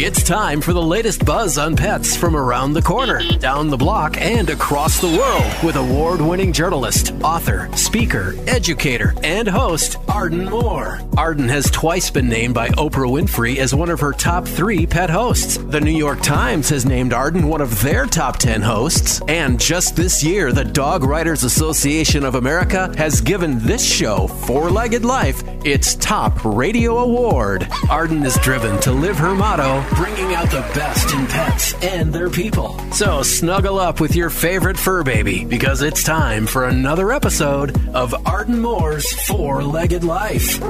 It's time for the latest buzz on pets from around the corner, down the block, and across the world with award winning journalist, author, speaker, educator, and host Arden Moore. Arden has twice been named by Oprah Winfrey as one of her top three pet hosts. The New York Times has named Arden one of their top 10 hosts. And just this year, the Dog Writers Association of America has given this show, Four Legged Life, its top radio award. Arden is driven to live her motto bringing out the best in pets and their people. So snuggle up with your favorite fur baby because it's time for another episode of Arden Moore's Four Legged Life.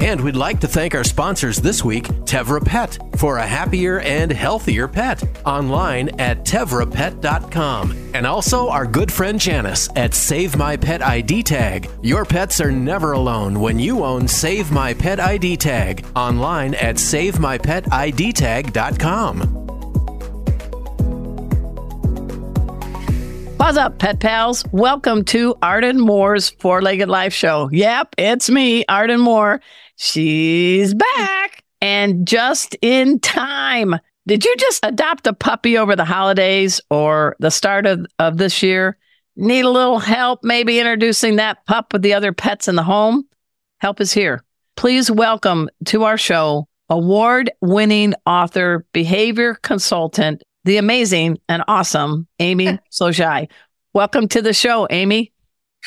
And we'd like to thank our sponsors this week, Tevra Pet, for a happier and healthier pet. Online at tevrapet.com. And also our good friend Janice at Save My Pet ID Tag. Your pets are never alone when you own Save My Pet ID Tag. Online at savemypetidtag.com. What's up, pet pals? Welcome to Arden Moore's Four Legged Life Show. Yep, it's me, Arden Moore. She's back and just in time. Did you just adopt a puppy over the holidays or the start of, of this year? Need a little help, maybe introducing that pup with the other pets in the home? Help is here. Please welcome to our show award winning author, behavior consultant, the amazing and awesome Amy Shojai. Welcome to the show, Amy.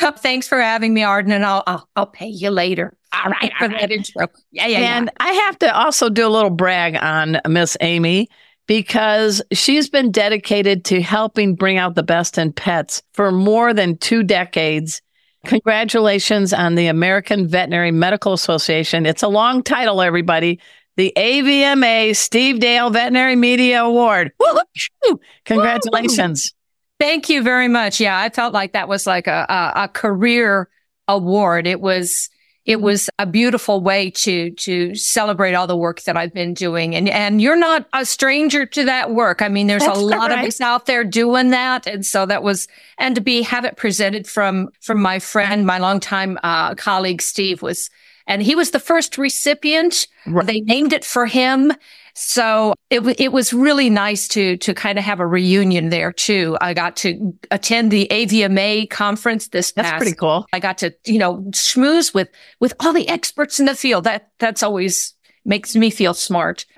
Oh, thanks for having me, Arden, and I'll I'll, I'll pay you later. All right, for that intro. Yeah, yeah, and yeah. I have to also do a little brag on Miss Amy because she's been dedicated to helping bring out the best in pets for more than two decades. Congratulations on the American Veterinary Medical Association. It's a long title, everybody. The AVMA Steve Dale Veterinary Media Award. Woo-hoo! Congratulations. Thank you very much. Yeah, I felt like that was like a, a, a career award. It was it was a beautiful way to to celebrate all the work that I've been doing. And and you're not a stranger to that work. I mean, there's That's a lot correct. of us out there doing that. And so that was and to be have it presented from from my friend, my longtime uh, colleague Steve was and he was the first recipient. Right. They named it for him. So it, it was really nice to, to kind of have a reunion there too. I got to attend the AVMA conference this past. That's past pretty cool. I got to, you know, schmooze with, with all the experts in the field. That, that's always makes me feel smart.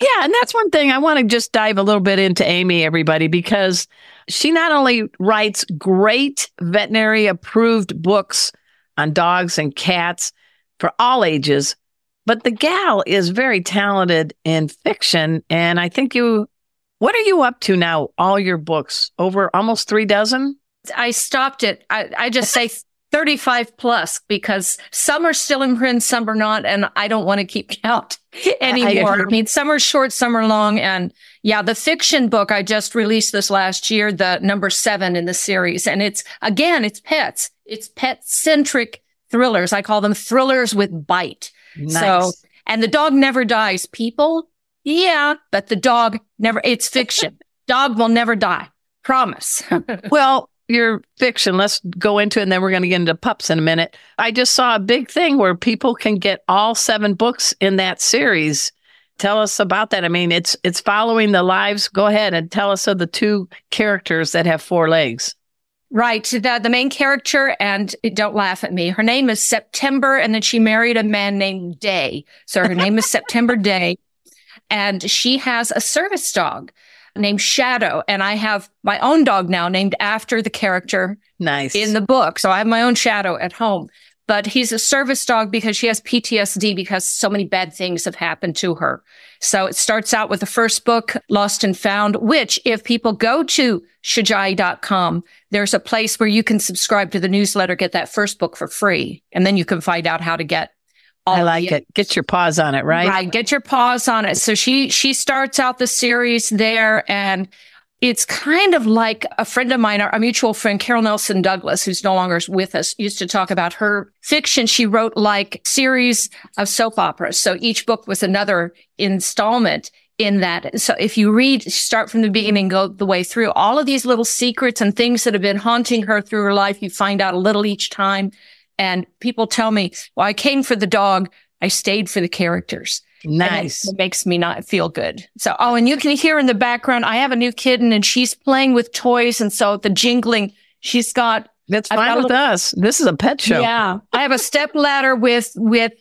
Yeah, and that's one thing I want to just dive a little bit into Amy, everybody, because she not only writes great veterinary approved books on dogs and cats for all ages, but the gal is very talented in fiction. And I think you, what are you up to now? All your books over almost three dozen? I stopped it. I, I just say 35 plus because some are still in print, some are not. And I don't want to keep count anymore. I, agree. mean, some are short, some are long. And yeah, the fiction book I just released this last year, the number seven in the series. And it's again, it's pets. It's pet centric thrillers. I call them thrillers with bite. Nice. So, and the dog never dies. People, yeah, but the dog never, it's fiction. dog will never die. Promise. well, your fiction, let's go into it and then we're going to get into pups in a minute. I just saw a big thing where people can get all seven books in that series. Tell us about that. I mean, it's it's following the lives. Go ahead and tell us of the two characters that have four legs. Right. The, the main character, and don't laugh at me. Her name is September, and then she married a man named Day. So her name is September Day. And she has a service dog named Shadow. And I have my own dog now named after the character Nice. in the book. So I have my own Shadow at home. But he's a service dog because she has PTSD because so many bad things have happened to her. So it starts out with the first book, Lost and Found, which if people go to shojai.com, there's a place where you can subscribe to the newsletter, get that first book for free. And then you can find out how to get I like it. Get your paws on it, right? Right. Get your paws on it. So she she starts out the series there and it's kind of like a friend of mine, our mutual friend, Carole Nelson Douglas, who's no longer with us, used to talk about her fiction. She wrote like series of soap operas. So each book was another installment in that. So if you read, start from the beginning, go the way through all of these little secrets and things that have been haunting her through her life, you find out a little each time. And people tell me, well, I came for the dog. I stayed for the characters. Nice. It, makes me not feel good. So, oh, and you can hear in the background, I have a new kitten and she's playing with toys. And so the jingling, she's got. That's fine with little, us. This is a pet show. Yeah. I have a step ladder with, with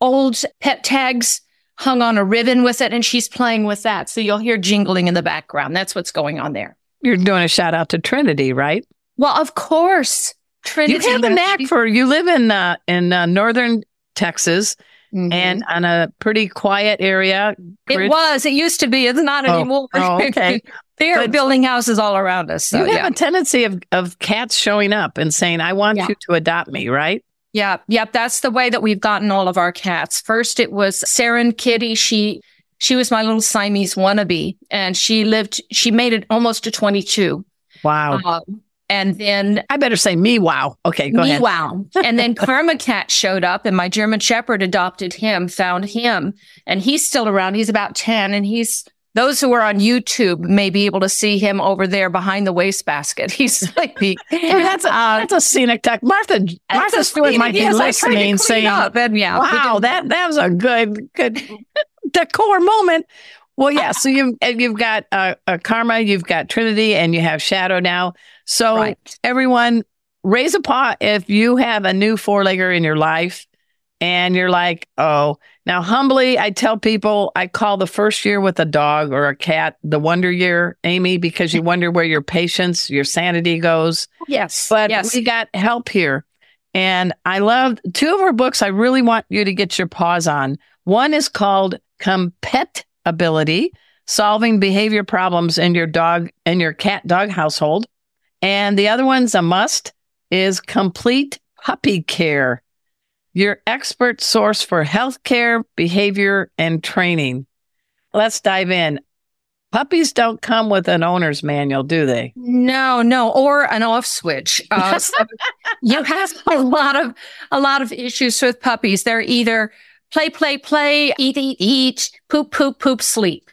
old pet tags hung on a ribbon with it and she's playing with that. So you'll hear jingling in the background. That's what's going on there. You're doing a shout out to Trinity, right? Well, of course. Trinity. You have a knack for, you live in, uh, in uh, northern Texas Mm-hmm. and on a pretty quiet area. It was. It used to be. It's not oh, anymore. Oh, okay. they are but building houses all around us. So, you have yeah. a tendency of, of cats showing up and saying, I want yeah. you to adopt me, right? Yeah. Yep. That's the way that we've gotten all of our cats. First, it was Saren Kitty. She, she was my little Siamese wannabe and she lived, she made it almost to 22. Wow. Um, and then I better say me wow. Okay, go me ahead. wow. and then Karma Cat showed up and my German Shepherd adopted him, found him, and he's still around. He's about 10 and he's those who are on YouTube may be able to see him over there behind the wastebasket. He's like, that's, a, uh, that's a scenic tech. Martha, Martha Stewart might be listening, saying, up, and yeah, "Wow, that that was a good good decor moment." Well, yeah. So you've you've got uh, uh, Karma, you've got Trinity, and you have Shadow now. So right. everyone, raise a paw if you have a new four legger in your life and you're like, oh, now humbly, I tell people I call the first year with a dog or a cat the wonder year, Amy, because you wonder where your patience, your sanity goes. Yes. But yes. we got help here. And I loved two of her books I really want you to get your paws on. One is called ComPETability, Solving Behavior Problems in Your Dog and Your Cat Dog Household. And the other one's a must is complete puppy care, your expert source for healthcare, behavior, and training. Let's dive in. Puppies don't come with an owner's manual, do they? No, no, or an off switch. Uh, so you have a lot of a lot of issues with puppies. They're either play, play, play, eat, eat, eat, poop, poop, poop, sleep,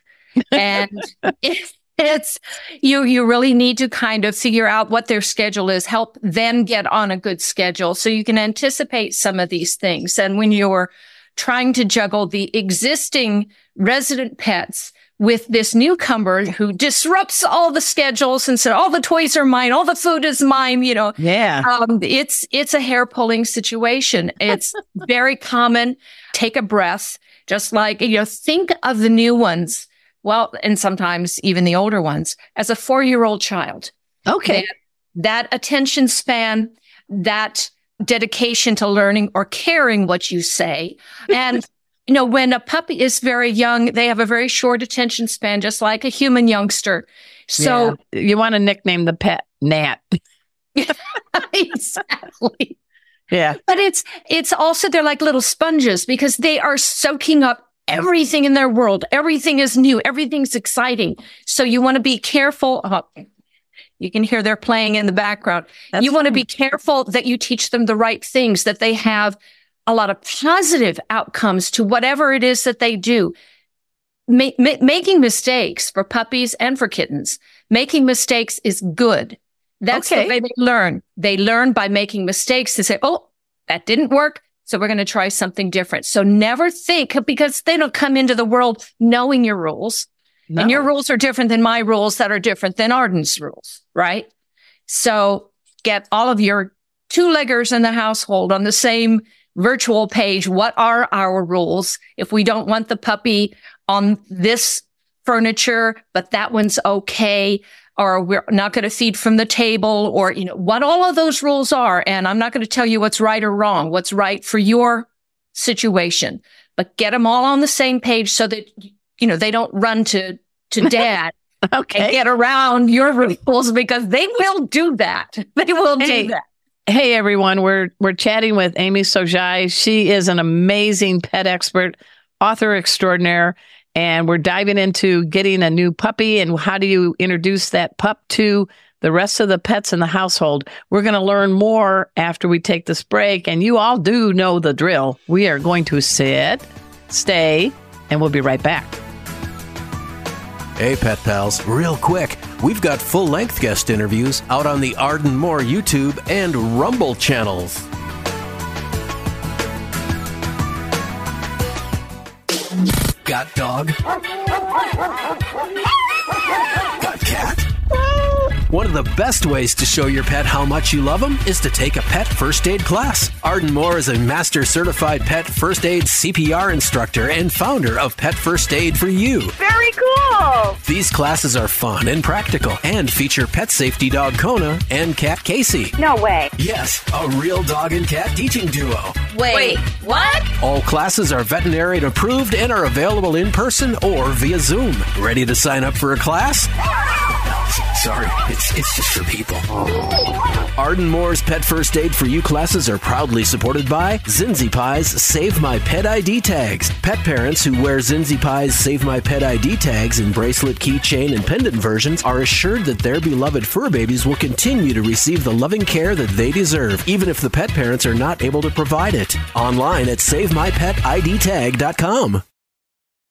and if it's you you really need to kind of figure out what their schedule is help them get on a good schedule so you can anticipate some of these things. And when you're trying to juggle the existing resident pets with this newcomer who disrupts all the schedules and said all the toys are mine. All the food is mine you know yeah. um, it's it's a hair pulling situation. It's very common. Take a breath. Just like you know think of the new ones well, and sometimes even the older ones, as a four year old child. Okay. That, that, attention span, that dedication to learning or caring what you say. And, you know, when a puppy is very young, they have a very short attention span, just like a human youngster. So yeah. you want to nickname the pet Nat. exactly. Yeah. But it's it's also they're like little sponges because they are soaking up everything in their world. Everything is new. Everything's exciting. So you want to be careful. Oh, you can hear they're playing in the background. That's you want to be careful that you teach them the right things, that they have a lot of positive outcomes to whatever it is that they do. Ma- ma- making mistakes for puppies and for kittens, making mistakes is good. That's okay. the way they learn. They learn by making mistakes to say, Oh, that didn't work. So we're going to try something different. So never think because they don't come into the world knowing your rules. No. And your rules are different than my rules that are different than Arden's rules, right? So get all of your two leggers in the household on the same virtual page. What are our rules? If we don't want the puppy on this furniture, but that one's okay or we're not going to feed from the table or, you know, what all of those rules are. And I'm not going to tell you what's right or wrong, what's right for your situation, but get them all on the same page so that, you know, they don't run to, to dad. okay. And get around your rules because they will do that. They will hey, do that. Hey everyone, we're we're chatting with Amy Shojai. She is an amazing pet expert, author extraordinaire, and we're diving into getting a new puppy and how do you introduce that pup to the rest of the pets in the household. We're going to learn more after we take this break, and you all do know the drill. We are going to sit, stay, and we'll be right back. Hey, Pet Pals, real quick, we've got full length guest interviews out on the Arden Moore YouTube and Rumble channels. Got dog? Got cat? One of the best ways to show your pet how much you love them is to take a pet first aid class. Arden Moore is a master certified pet first aid CPR instructor and founder of Pet First Aid for You. Very cool. These classes are fun and practical and feature pet safety dog Kona and cat Casey. No way. Yes, a real dog and cat teaching duo. Wait, Wait what? All classes are veterinarian approved and are available in person or via Zoom. Ready to sign up for a class? Sorry, it's, it's just for people. Arden Moore's Pet First Aid for You classes are proudly supported by Zinzi Pie's Save My Pet ID tags. Pet parents who wear Zinzi Pie's Save My Pet ID tags in bracelet, keychain, and pendant versions are assured that their beloved fur babies will continue to receive the loving care that they deserve, even if the pet parents are not able to provide it. Online at SaveMyPetIDTag.com.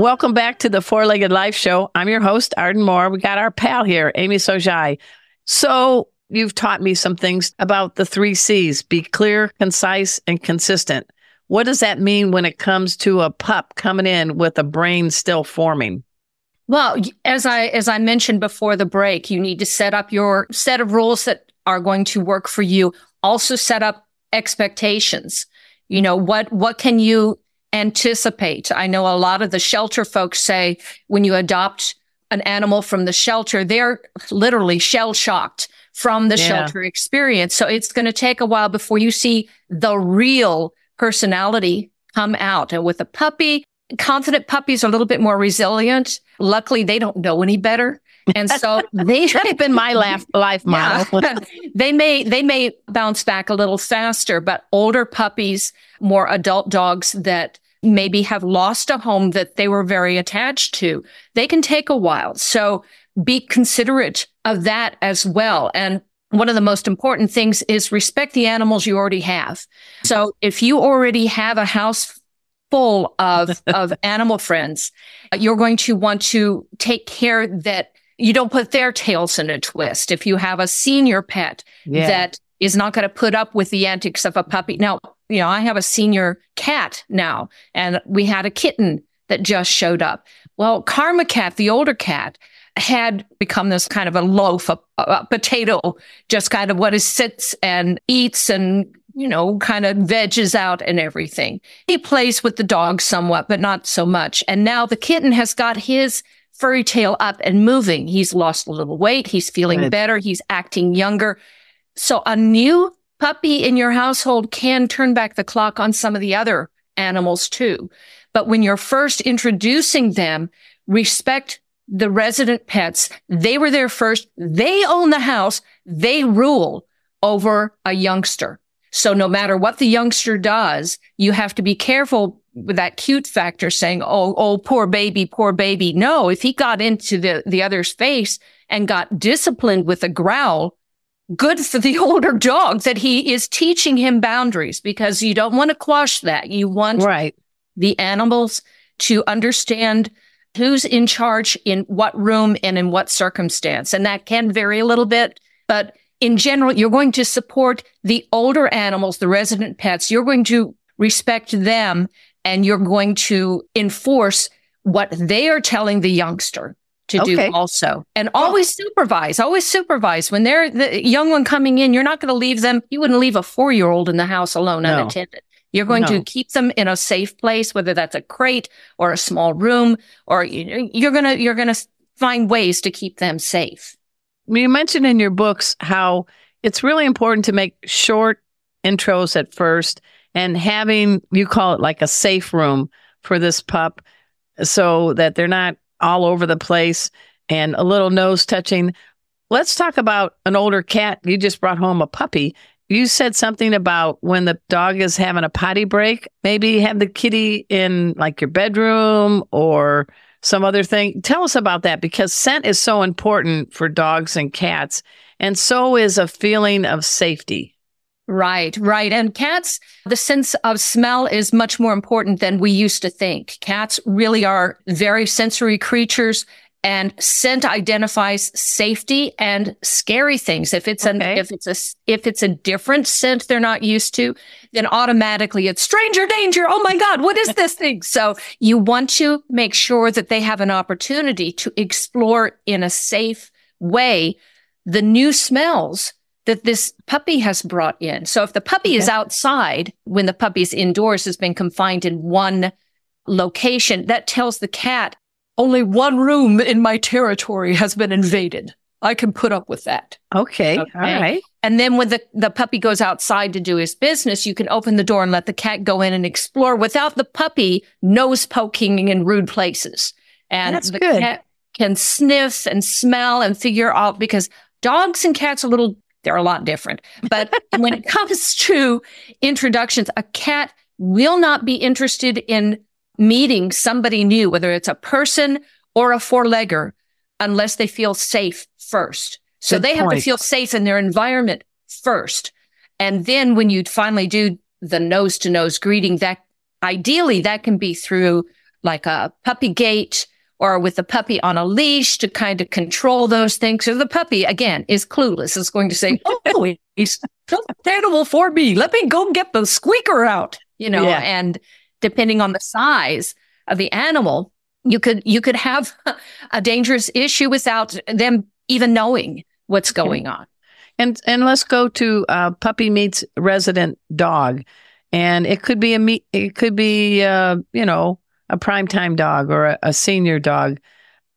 Welcome back to the Four Legged Life Show. I'm your host, Arden Moore. We got our pal here, Amy Shojai. So, you've taught me some things about the three C's be clear, concise, and consistent. What does that mean when it comes to a pup coming in with a brain still forming? Well, as I as I mentioned before the break, you need to set up your set of rules that are going to work for you. Also set up expectations. You know, what what can you anticipate? I know a lot of the shelter folks say when you adopt an animal from the shelter, they're literally shell shocked from the Yeah. shelter experience. So it's going to take a while before you see the real personality come out. And with a puppy, confident puppies are a little bit more resilient. Luckily, they don't know any better. And so they That's been my laugh, life model. yeah. they may they may bounce back a little faster, but older puppies, more adult dogs that maybe have lost a home that they were very attached to, they can take a while. So be considerate of that as well. And one of the most important things is respect the animals you already have. So if you already have a house full of, of animal friends, you're going to want to take care that you don't put their tails in a twist. If you have a senior pet Yeah. that is not going to put up with the antics of a puppy. Now, you know, I have a senior cat now and we had a kitten that just showed up. Well, Karma Cat, the older cat, had become this kind of a loaf, a, a potato, just kind of what is sits and eats and, you know, kind of veges out and everything. He plays with the dog somewhat, but not so much. And now the kitten has got his furry tail up and moving. He's lost a little weight. He's feeling Good. better. He's acting younger. So a new puppy in your household can turn back the clock on some of the other animals too. But when you're first introducing them, respect the resident pets. They were there first. They own the house. They rule over a youngster. So no matter what the youngster does, you have to be careful with that cute factor saying, Oh, oh, poor baby, poor baby. No, if he got into the, the other's face and got disciplined with a growl, good for the older dog that he is teaching him boundaries because you don't want to quash that. You want right. the animals to understand who's in charge in what room and in what circumstance. And that can vary a little bit, but in general, you're going to support the older animals, the resident pets. You're going to respect them and you're going to enforce what they are telling the youngster to Okay. do also. And always supervise, always supervise. When they're the young one coming in, you're not going to leave them. You wouldn't leave a four year old in the house alone No. unattended. You're going No. to keep them in a safe place, whether that's a crate or a small room, or you're going to, you're going to find ways to keep them safe. You mentioned in your books how it's really important to make short intros at first and having, you call it like a safe room for this pup so that they're not all over the place and a little nose touching. Let's talk about an older cat. You just brought home a puppy. You said something about when the dog is having a potty break, maybe have the kitty in like your bedroom or some other thing. Tell us about that because scent is so important for dogs and cats, and so is a feeling of safety. Right, right. And cats, the sense of smell is much more important than we used to think. Cats really are very sensory creatures and scent identifies safety and scary things. If it's an, if it's a, if it's a different scent they're not used to, then automatically it's stranger danger. Oh my God, what is this thing? So you want to make sure that they have an opportunity to explore in a safe way the new smells that this puppy has brought in. So if the puppy is outside when the puppy's indoors has been confined in one location, that tells the cat only one room in my territory has been invaded. I can put up with that. Okay. Okay. All right. And then when the, the puppy goes outside to do his business, you can open the door and let the cat go in and explore without the puppy nose poking in rude places. And That's the good. cat can sniff and smell and figure out because dogs and cats are a little, they're a lot different. But when it comes to introductions, a cat will not be interested in meeting somebody new, whether it's a person or a four-legger, unless they feel safe first. So Good they have to feel safe in their environment first. And then when you finally do the nose to nose greeting, that ideally that can be through like a puppy gate or with the puppy on a leash to kind of control those things. So the puppy again is clueless. It's going to say, "Oh, he's animal for me. Let me go get the squeaker out." You know, Yeah. and depending on the size of the animal, you could you could have a dangerous issue without them even knowing what's going on. And and let's go to uh, puppy meets resident dog, and it could be a meet. It could be uh, you know a primetime dog or a, a senior dog.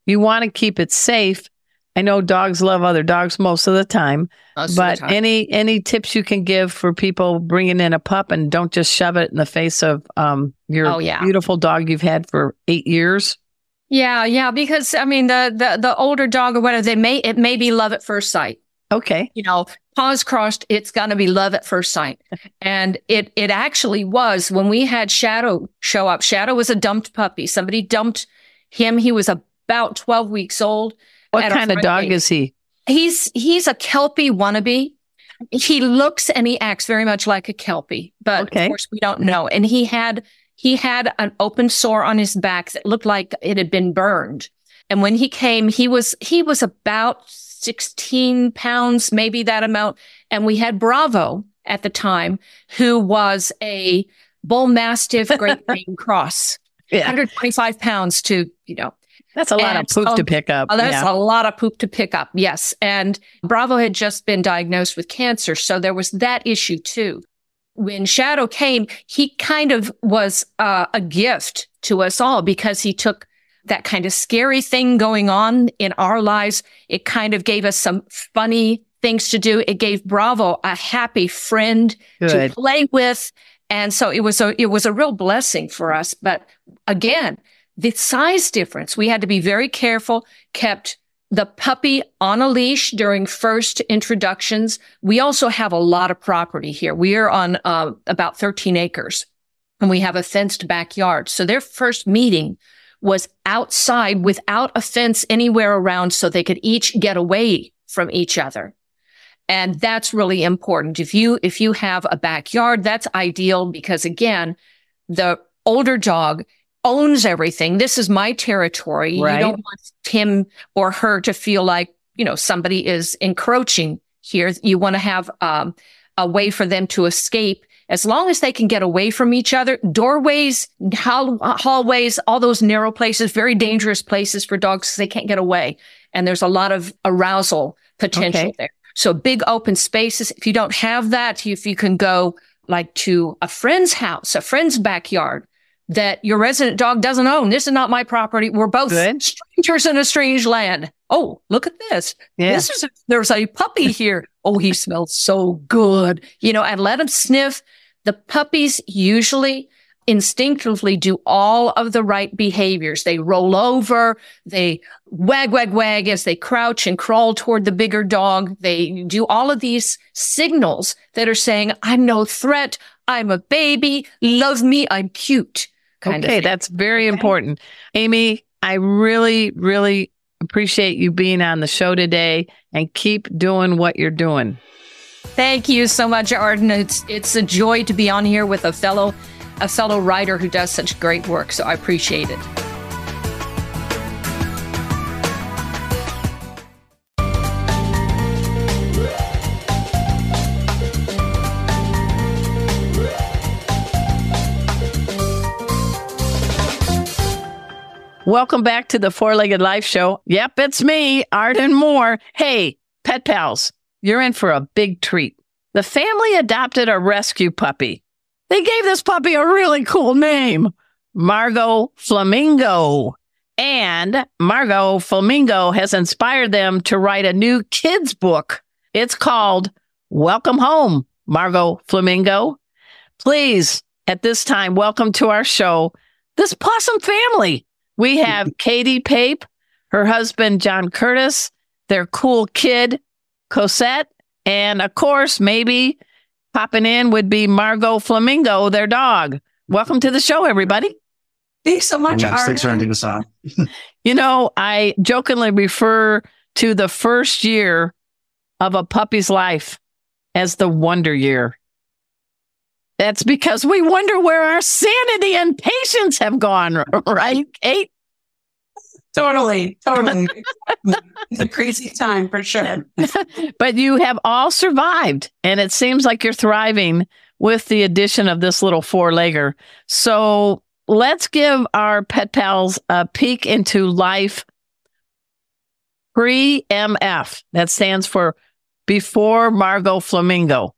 You want to keep it safe. I know dogs love other dogs most of the time, but any any tips you can give for people bringing in a pup and don't just shove it in the face of um, your Oh, yeah. beautiful dog you've had for eight years. yeah, yeah, because I mean the the the older dog or whatever they may it may be love at first sight. Okay, you know, paws crossed, it's going to be love at first sight. And it, it actually was when we had Shadow show up. Shadow was a dumped puppy. Somebody dumped him. He was about 12 weeks old. what kind of dog is he? He's, he's a Kelpie wannabe. He looks and he acts very much like a Kelpie, but Okay. of course we don't know. And he had, he had an open sore on his back that looked like it had been burned. And when he came, he was, he was about 16 pounds, maybe that amount. And we had Bravo at the time, who was a bull mastiff Great Dane cross, Yeah, 125 pounds to, you know, that's a lot of poop so- to pick up. Oh, that's yeah. a lot of poop to pick up. Yes. And Bravo had just been diagnosed with cancer. So there was that issue too. When Shadow came, he kind of was uh, a gift to us all because he took that kind of scary thing going on in our lives. It kind of gave us some funny things to do. It gave Bravo a happy friend Good. to play with. And so it was a, it was a real blessing for us. But again, the size difference, we had to be very careful, kept the puppy on a leash during first introductions. We also have a lot of property here. We are on uh, about 13 acres and we have a fenced backyard. So their first meeting was outside without a fence anywhere around so they could each get away from each other. And that's really important. If you, if you have a backyard, that's ideal because again, the older dog owns everything. This is my territory. Right. You don't want him or her to feel like, you know, somebody is encroaching here. You want to have um, a way for them to escape as long as they can get away from each other, doorways, hall- hallways, all those narrow places, very dangerous places for dogs because they can't get away. And there's a lot of arousal potential Okay. there. So big open spaces. If you don't have that, if you can go like to a friend's house, a friend's backyard that your resident dog doesn't own. This is not my property. We're both Good. strangers in a strange land. Oh, look at this. Yeah. This is a, there's a puppy here. Oh, he smells so good. You know, and let him sniff. The puppies usually instinctively do all of the right behaviors. They roll over, they wag, wag, wag as they crouch and crawl toward the bigger dog. They do all of these signals that are saying, I'm no threat. I'm a baby. Love me. I'm cute. Kind okay, that's very important. Amy, I really, really appreciate you being on the show today and keep doing what you're doing. Thank you so much, Arden. It's it's a joy to be on here with a fellow a fellow writer who does such great work. So I appreciate it. Welcome back to the Four Legged Life Show. Yep, it's me, Arden Moore. Hey, pet pals, you're in for a big treat. The family adopted a rescue puppy. They gave this puppy a really cool name, Margot Flamingo. And Margot Flamingo has inspired them to write a new kids book. It's called Welcome Home, Margot Flamingo. Please, at this time, welcome to our show, this possum family. We have Katie Pape, her husband, John Curtis, their cool kid, Cosette, and of course, maybe popping in would be Margot Flamingo, their dog. Welcome to the show, everybody. Thanks so much, Yes, Art. thanks for having us on. You know, I jokingly refer to the first year of a puppy's life as the wonder year. That's because we wonder where our sanity and patience have gone, right, Kate? Totally, totally. it's a crazy time for sure. But you have all survived, and it seems like you're thriving with the addition of this little four legger. So let's give our pet pals a peek into life pre MF. That stands for before Margot Flamingo.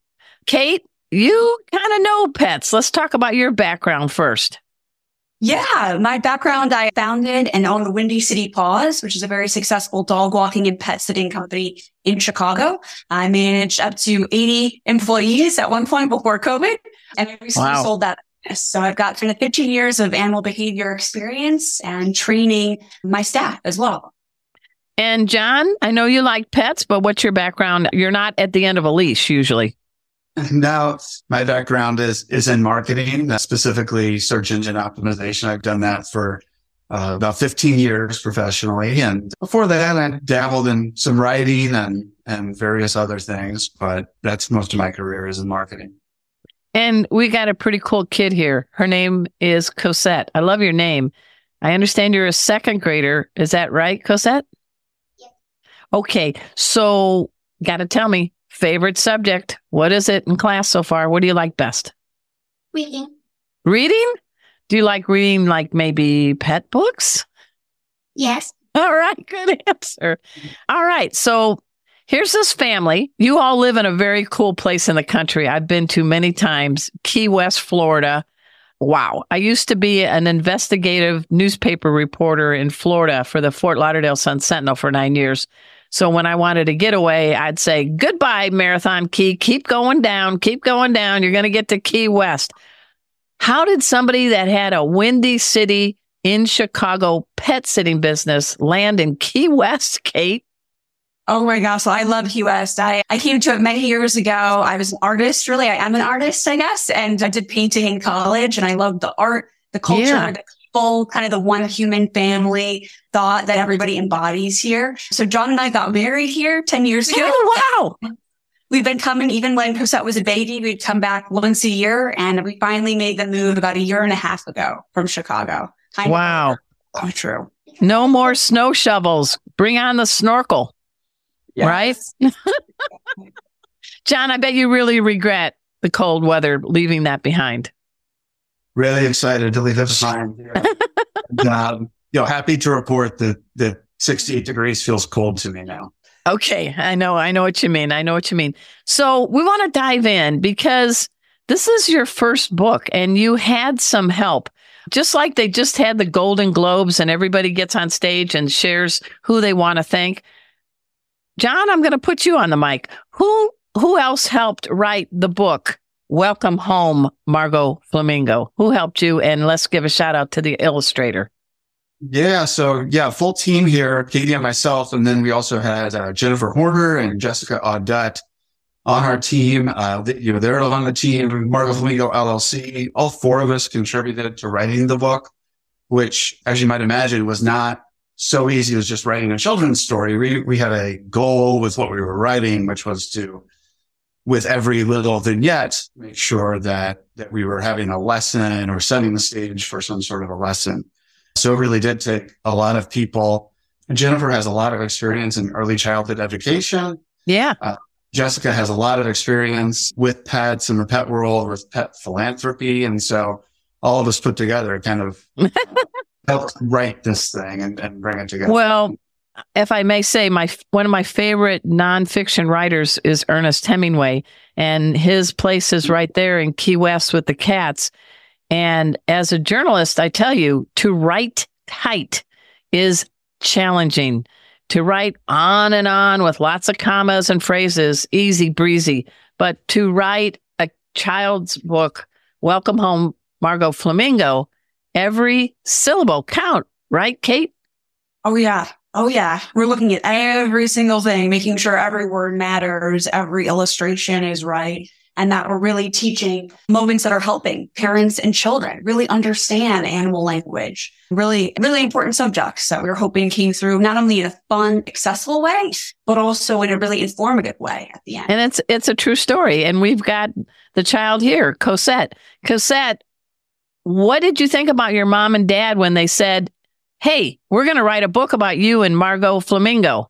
Kate, you kind of know pets. Let's talk about your background first. Yeah, my background, I founded and owned Windy City Paws, which is a very successful dog walking and pet sitting company in Chicago. I managed up to 80 employees at one point before COVID, and I recently Wow. sold that. So I've got kind of 15 years of animal behavior experience and training my staff as well. And John, I know you like pets, but what's your background? You're not at the end of a leash usually. Now, my background is is in marketing, uh, specifically search engine optimization. I've done that for uh, about 15 years professionally, and before that, I dabbled in some writing and and various other things. But that's most of my career is in marketing. And we got a pretty cool kid here. Her name is Cosette. I love your name. I understand you're a second grader. Is that right, Cosette? Okay. So, got to tell me, favorite subject. What is it in class so far? What do you like best? Reading. Reading? Do you like reading, like maybe pet books? Yes. All right. Good answer. All right. So, here's this family. You all live in a very cool place in the country. I've been to many times, Key West, Florida. Wow. I used to be an investigative newspaper reporter in Florida for the Fort Lauderdale Sun Sentinel for nine years. So when I wanted to get away, I'd say, goodbye, Marathon Key. Keep going down. Keep going down. You're going to get to Key West. How did somebody that had a windy city in Chicago pet sitting business land in Key West, Kate? Oh my gosh. Well, I love Key West. I, I came to it many years ago. I was an artist, really. I am an artist, I guess. And I did painting in college and I loved the art, the culture, Yeah. the people, kind of the one human family thought that everybody embodies here. So John and I got married here 10 years ago. Oh, wow. We've been coming, even when Cosette was a baby, we'd come back once a year. And we finally made the move about a year and a half ago from Chicago. Kind of Wow. Oh, true. No more snow shovels. Bring on the snorkel. Right? John, I bet you really regret the cold weather, leaving that behind? Really excited to leave it behind. and, um, you know, happy to report that that 68 degrees feels cold to me now. Okay, I know, I know what you mean. I know what you mean. So we want to dive in because this is your first book and you had some help. Just like they just had the Golden Globes and everybody gets on stage and shares who they want to thank. John, I'm going to put you on the mic. Who who else helped write the book Welcome Home, Margot Flamingo? Who helped you? And let's give a shout out to the illustrator. Yeah. So yeah, full team here, Katie and myself. And then we also had uh, Jennifer Horner and Jessica Audette on our team. Uh, you know, they're on the team, Margot Flamingo LLC. All four of us contributed to writing the book, which as you might imagine was not so easy as just writing a children's story. We, we had a goal with what we were writing, which was to, with every little vignette, make sure that, that we were having a lesson or setting the stage for some sort of a lesson. So it really did take a lot of people. Jennifer has a lot of experience in early childhood education. Yeah. Uh, Jessica has a lot of experience with pets in the pet world, with pet philanthropy. And so all of us put together kind of helped write this thing and, and bring it together. Well, if I may say, my one of my favorite nonfiction writers is Ernest Hemingway, and his place is right there in Key West with the cats. And as a journalist, I tell you, to write tight is challenging. To write on and on with lots of commas and phrases, easy breezy. But to write a child's book, Welcome Home, Margot Flamingo, every syllable count, right, Kate? Oh, yeah. Oh, yeah. We're looking at every single thing, making sure every word matters, every illustration is right and that we're really teaching moments that are helping parents and children really understand animal language. Really, really important subjects that we are hoping came through not only in a fun, accessible way, but also in a really informative way at the end. And it's it's a true story. And we've got the child here, Cosette. Cosette, what did you think about your mom and dad when they said, Hey, we're going to write a book about you and Margot Flamingo?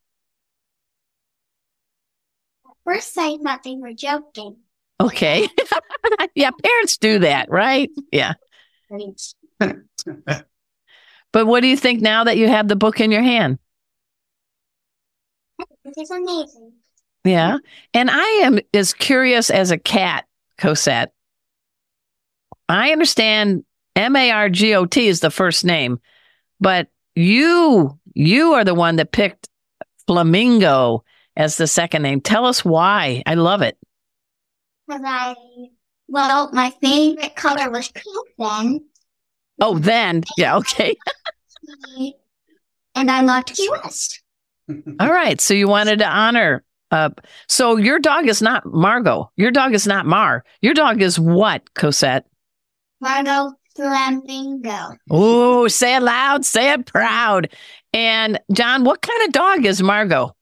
At First, I thought they were joking. Okay. yeah, parents do that, right? Yeah. Thanks. but what do you think now that you have the book in your hand? It's amazing. Yeah. And I am as curious as a cat, Cosette. I understand M A R G O T is the first name, but you you are the one that picked Flamingo as the second name. Tell us why. I love it. Because I, well, my favorite color was pink then. Oh, then. Yeah, okay. and I loved Key West. All right. So you wanted to honor. Uh, so your dog is not Margot. Your dog is not Mar. Your dog is what, Cosette? Margot Flamingo. Oh, say it loud, say it proud. And John, what kind of dog is Margot?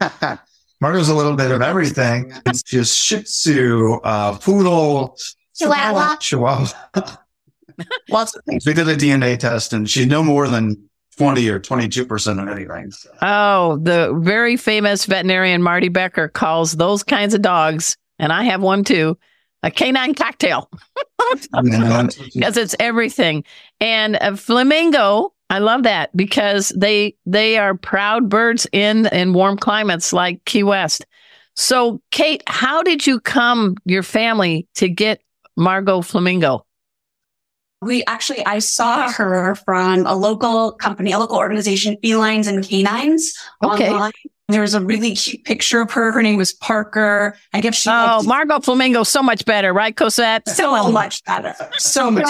Margot's a little bit of everything. It's just Shih Tzu, uh, Poodle, Chihuahua. Chihuahua. Lots of things. We did a DNA test and she's no more than 20 or 22% of anything. So. Oh, the very famous veterinarian Marty Becker calls those kinds of dogs, and I have one too, a canine cocktail. Because it's everything. And a flamingo I love that because they they are proud birds in in warm climates like Key West. So, Kate, how did you come your family to get Margot Flamingo? We actually, I saw her from a local company, a local organization, Felines and Canines Okay. online. There was a really cute picture of her. Her name was Parker. I guess she Oh, Margot Flamingo, so much better, right, Cosette? so oh. much better. So much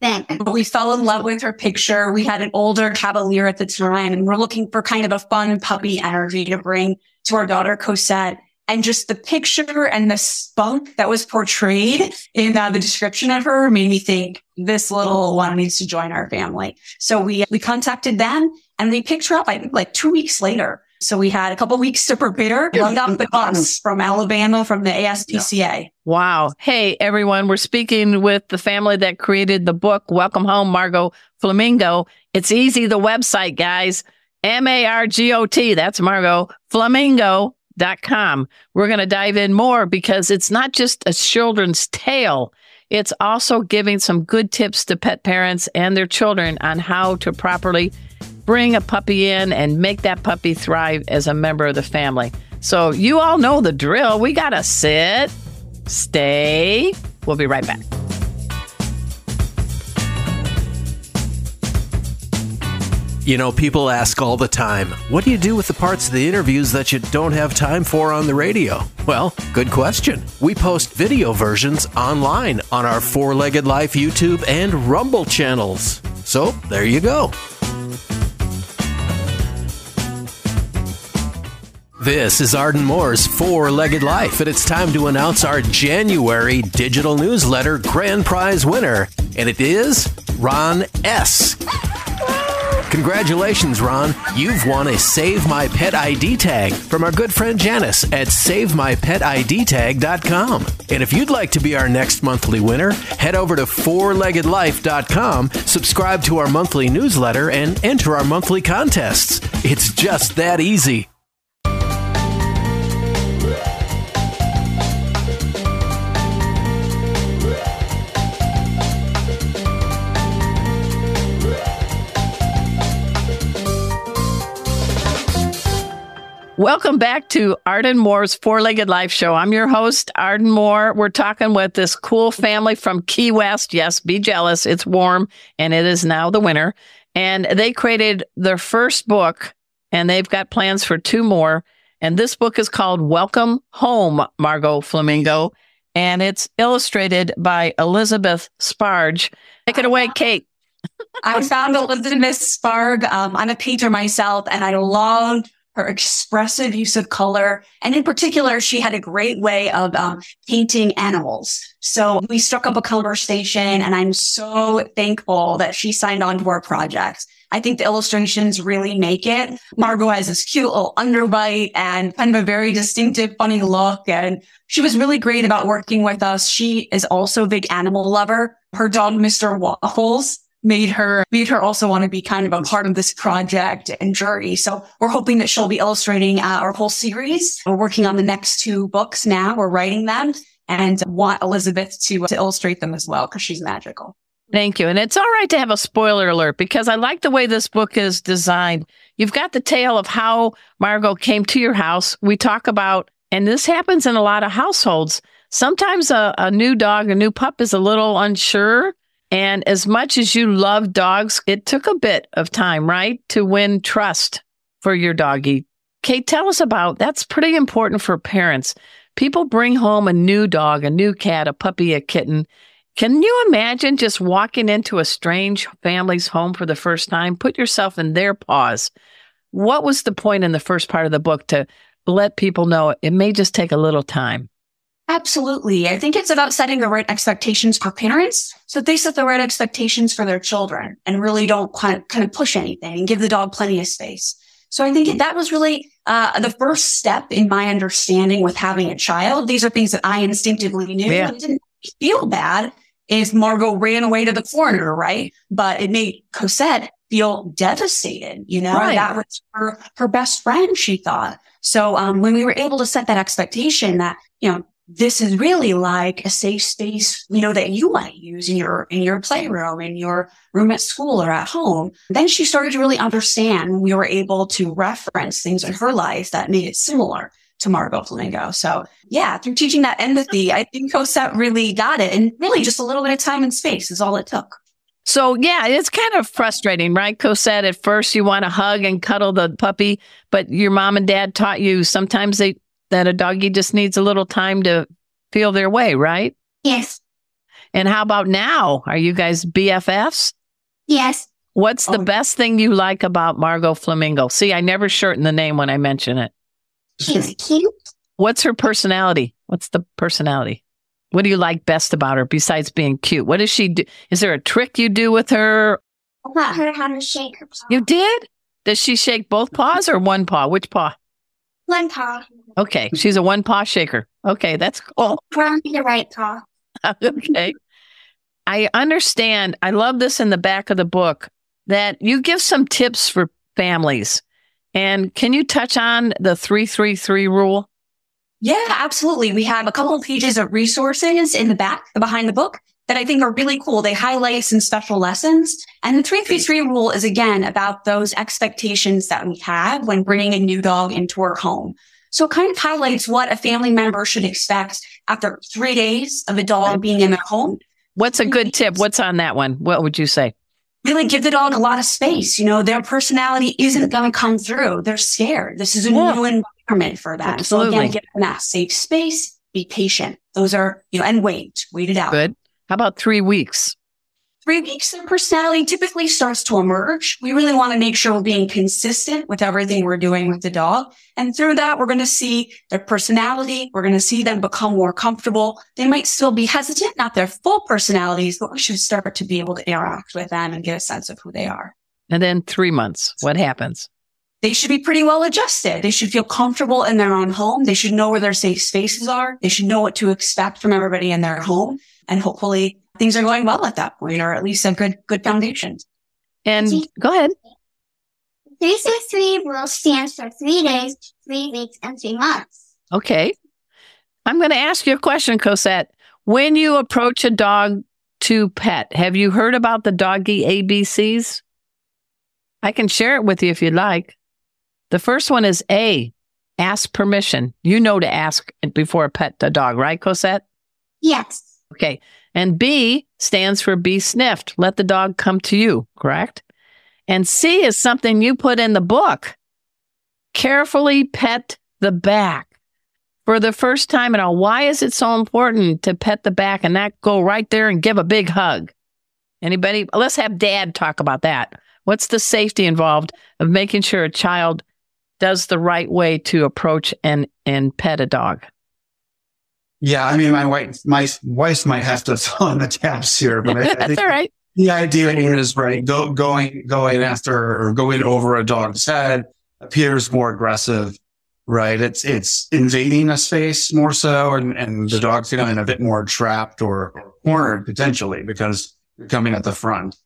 better. But we fell in love with her picture. We had an older Cavalier at the time and we're looking for kind of a fun puppy energy to bring to our daughter Cosette. And just the picture and the spunk that was portrayed in uh, the description of her made me think this little one needs to join our family. So we, we contacted them and we picked her up, I think like two weeks later. So we had a couple weeks to prepare, lined up the bus from Alabama from the ASPCA. Wow. Hey, everyone, we're speaking with the family that created the book, Welcome Home, Margot Flamingo. It's easy, the website, guys. M A R G O T, that's Margot, Flamingo com. We're going to dive in more because it's not just a children's tale. It's also giving some good tips to pet parents and their children on how to properly bring a puppy in and make that puppy thrive as a member of the family. So, you all know the drill. We got to sit, stay. We'll be right back. You know, people ask all the time, what do you do with the parts of the interviews that you don't have time for on the radio? Well, good question. We post video versions online on our Four Legged Life YouTube and Rumble channels. So there you go. This is Arden Moore's Four Legged Life, and it's time to announce our January digital newsletter grand prize winner, and it is Ron S. Congratulations, Ron. You've won a Save My Pet ID tag from our good friend Janice at SaveMyPetIDTag.com. And if you'd like to be our next monthly winner, head over to FourLeggedLife.com, subscribe to our monthly newsletter, and enter our monthly contests. It's just that easy. Welcome back to Arden Moore's Four Legged Life Show. I'm your host, Arden Moore. We're talking with this cool family from Key West. Yes, be jealous. It's warm and it is now the winter. And they created their first book and they've got plans for two more. And this book is called Welcome Home, Margot Flamingo. And it's illustrated by Elizabeth Sparge. Take it away, Kate. I found Elizabeth Sparg. Um, I'm a painter myself and I loved her expressive use of color. And in particular, she had a great way of um, painting animals. So we struck up a conversation and I'm so thankful that she signed on to our project. I think the illustrations really make it. Margot has this cute little underbite and kind of a very distinctive, funny look. And she was really great about working with us. She is also a big animal lover. Her dog, Mr. Waffles, made her made her also want to be kind of a part of this project and journey. So we're hoping that she'll be illustrating uh, our whole series. We're working on the next two books now. We're writing them and want Elizabeth to to illustrate them as well because she's magical. Thank you. And it's all right to have a spoiler alert because I like the way this book is designed. You've got the tale of how Margot came to your house. We talk about, and this happens in a lot of households. Sometimes a, a new dog, a new pup is a little unsure and as much as you love dogs, it took a bit of time, right, to win trust for your doggy. Kate, tell us about that's pretty important for parents. People bring home a new dog, a new cat, a puppy, a kitten. Can you imagine just walking into a strange family's home for the first time? Put yourself in their paws. What was the point in the first part of the book to let people know it may just take a little time? Absolutely. I think it's about setting the right expectations for parents so they set the right expectations for their children and really don't kind of, kind of push anything and give the dog plenty of space. So I think that was really uh, the first step in my understanding with having a child. These are things that I instinctively knew. Yeah. It didn't feel bad if Margot ran away to the corner, right? But it made Cosette feel devastated. You know, right. that was her, her best friend, she thought. So um, when we were able to set that expectation that, you know, this is really like a safe space, you know, that you might use in your, in your playroom, in your room at school or at home. Then she started to really understand we were able to reference things in her life that made it similar to Margot Flamingo. So yeah, through teaching that empathy, I think Cosette really got it. And really just a little bit of time and space is all it took. So yeah, it's kind of frustrating, right? Cosette, at first you want to hug and cuddle the puppy, but your mom and dad taught you sometimes they that a doggy just needs a little time to feel their way, right? Yes. And how about now? Are you guys BFFs? Yes. What's the oh. best thing you like about Margot Flamingo? See, I never shorten the name when I mention it. She's cute. What's her personality? What's the personality? What do you like best about her besides being cute? What does she do? Is there a trick you do with her? I taught her how to shake her paw. You did? Does she shake both paws or one paw? Which paw? One paw. Okay. She's a one paw shaker. Okay. That's cool. From the right paw. okay. I understand. I love this in the back of the book that you give some tips for families. And can you touch on the 333 rule? Yeah, absolutely. We have a couple of pages of resources in the back behind the book that I think are really cool. They highlight some special lessons. And the 333 rule is again about those expectations that we have when bringing a new dog into our home. So it kind of highlights what a family member should expect after three days of a dog being in their home. What's a good tip? What's on that one? What would you say? Really give the dog a lot of space. You know, their personality isn't going to come through. They're scared. This is a Yeah. new environment for them. So again, give them that safe space, be patient. Those are, you know, and wait, wait it out. Good. How about three weeks? three weeks, their personality typically starts to emerge. We really want to make sure we're being consistent with everything we're doing with the dog. And through that, we're going to see their personality. We're going to see them become more comfortable. They might still be hesitant, not their full personalities, but we should start to be able to interact with them and get a sense of who they are. And then three months. What happens? They should be pretty well adjusted. They should feel comfortable in their own home. They should know where their safe spaces are. They should know what to expect from everybody in their home. And hopefully things are going well at that point, or at least a good, good foundation. And go ahead. 363 rule stands for three days, three weeks, and three months. Okay. I'm going to ask you a question, Cosette. When you approach a dog to pet, have you heard about the doggy ABCs? I can share it with you if you'd like. The first one is A, ask permission. You know to ask before a pet a dog, right, Cosette? Yes. Okay. And B stands for be sniffed. Let the dog come to you, correct? And C is something you put in the book. Carefully pet the back. For the first time in all. why is it so important to pet the back and not go right there and give a big hug? Anybody? Let's have dad talk about that. What's the safety involved of making sure a child does the right way to approach and, and pet a dog? Yeah, I mean, my wife, my wife might have to fill in the gaps here, but I, I That's think all right. the idea is right. Go, going, going after or going over a dog's head appears more aggressive, right? It's, it's invading a space more so, and, and the dog's feeling a bit more trapped or, or cornered potentially because you're coming at the front.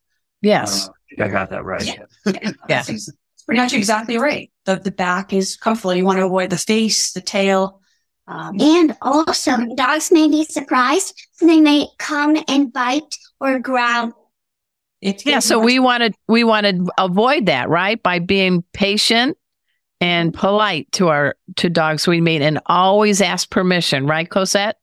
Yes. Uh, I I got that right. Yeah. Yeah. It's pretty much exactly right. The, the back is comfortable. You want to avoid the face, the tail. Um, And also, dogs may be surprised, so they may come and bite or growl. it- Yeah, so we wanted we want to avoid that, right? By being patient and polite to our to dogs we meet and always ask permission, right, Cosette?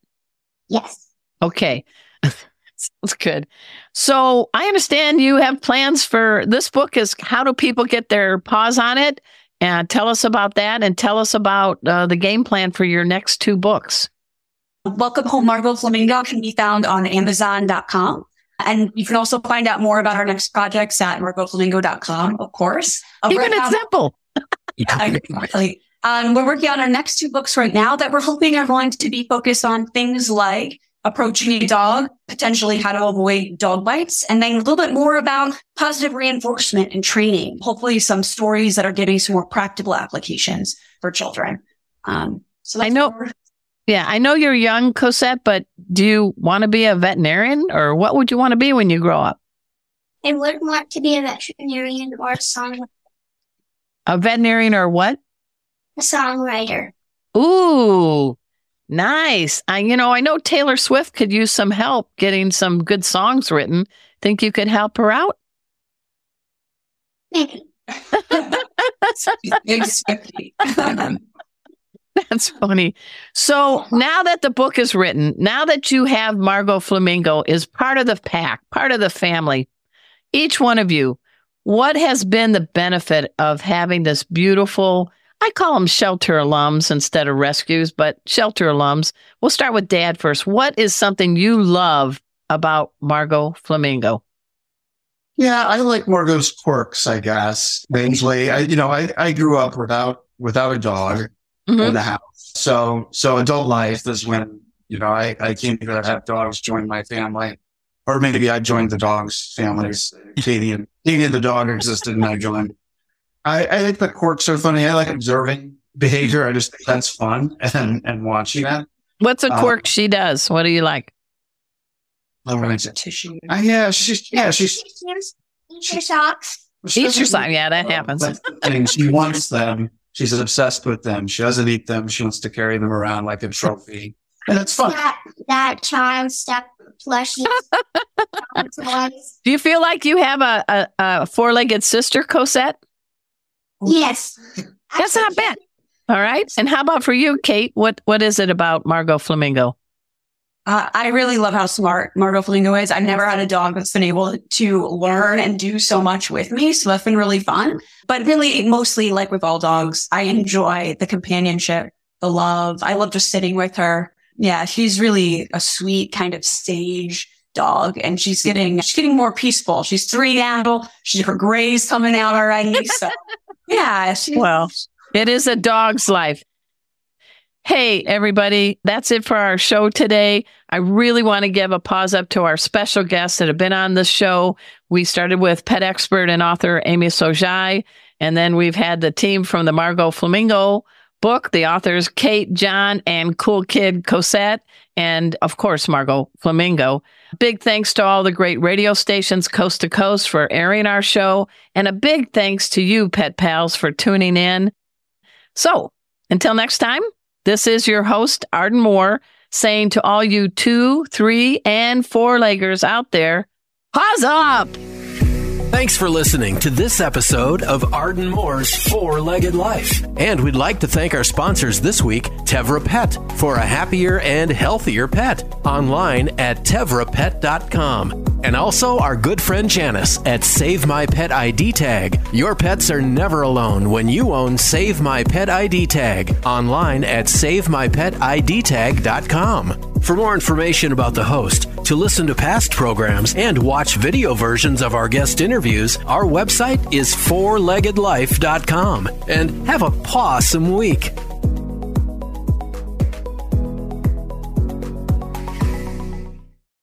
Yes. Okay. Sounds good. So I understand you have plans for this book is how do people get their paws on it? And tell us about that and tell us about uh, the game plan for your next two books. Welcome Home Margot Flamingo can be found on Amazon.com. And you can also find out more about our next projects at margotflamingo.com, of course. Uh, Keeping right it now- simple. Exactly. Um, we're working on our next two books right now that we're hoping are going to be focused on things like approaching a dog, potentially how to avoid dog bites, and then a little bit more about positive reinforcement and training. Hopefully some stories that are giving some more practical applications for children. Um, so I know- what Yeah, I know you're young, Cosette, but do you want to be a veterinarian or what would you want to be when you grow up? I would want to be a veterinarian or a, song, A veterinarian or what? a songwriter. Ooh, nice. I, you know, I know Taylor Swift could use some help getting some good songs written. Think you could help her out? Exactly. That's funny. So now that the book is written, now that you have Margot Flamingo is part of the pack, part of the family, each one of you, what has been the benefit of having this beautiful, I call them shelter alums instead of rescues, but shelter alums. We'll start with dad first. What is something you love about Margot Flamingo? Yeah, I like Margot's quirks, I guess. Mainly, I, you know, I, I grew up without, without a dog Mhm. in the house. So, so adult life is when, you know, I, I came to have dogs join my family. Or maybe I joined the dogs' families. Katie and Katie and the dog existed and I joined. I, I think the quirks are funny. I like observing behavior. I just think that's fun and, and watching it. What's a Uh, quirk she does? What do you like? I like it. Tissue. Uh, yeah, she's, yeah, she's, Eat your socks. Eat your socks. Yeah, that happens. And she wants them She's obsessed with them. She doesn't eat them. She wants to carry them around like a trophy. And it's fun. That, that charm stuff plushies. Do you feel like you have a, a, a four legged sister, Cosette? Yes. That's not bad. All right. And how about for you, Kate? What What is it about Margot Flamingo? Uh, I really love how smart Margot Flamingo is. I've never had a dog that's been able to learn and do so much with me. So that's been really fun. But really, mostly like with all dogs, I enjoy the companionship, the love. I love just sitting with her. Yeah, she's really a sweet kind of sage dog and she's getting, she's getting more peaceful. She's three now. She's her gray's coming out already. So yeah, she, Well, it is a dog's life. Hey, everybody, that's it for our show today. I really want to give a paws up to our special guests that have been on the show. We started with pet expert and author Amy Shojai, and then we've had the team from the Margot Flamingo book, the authors Kate, John, and Cool Kid Cosette, and of course, Margot Flamingo. Big thanks to all the great radio stations coast to coast for airing our show, and a big thanks to you, pet pals, for tuning in. So, until next time, this is your host, Arden Moore, saying to all you two, three, and four leggers out there, paws up! Thanks for listening to this episode of Arden Moore's Four Legged Life. And we'd like to thank our sponsors this week, Tevra Pet, for a happier and healthier pet. Online at tevrapet.com. And also our good friend Janice at Save My Pet ID Tag. Your pets are never alone when you own Save My Pet ID Tag. Online at savemypetidtag.com. For more information about the host, to listen to past programs, and watch video versions of our guest interviews, our website is fourleggedlife.com. And have a pawsome week.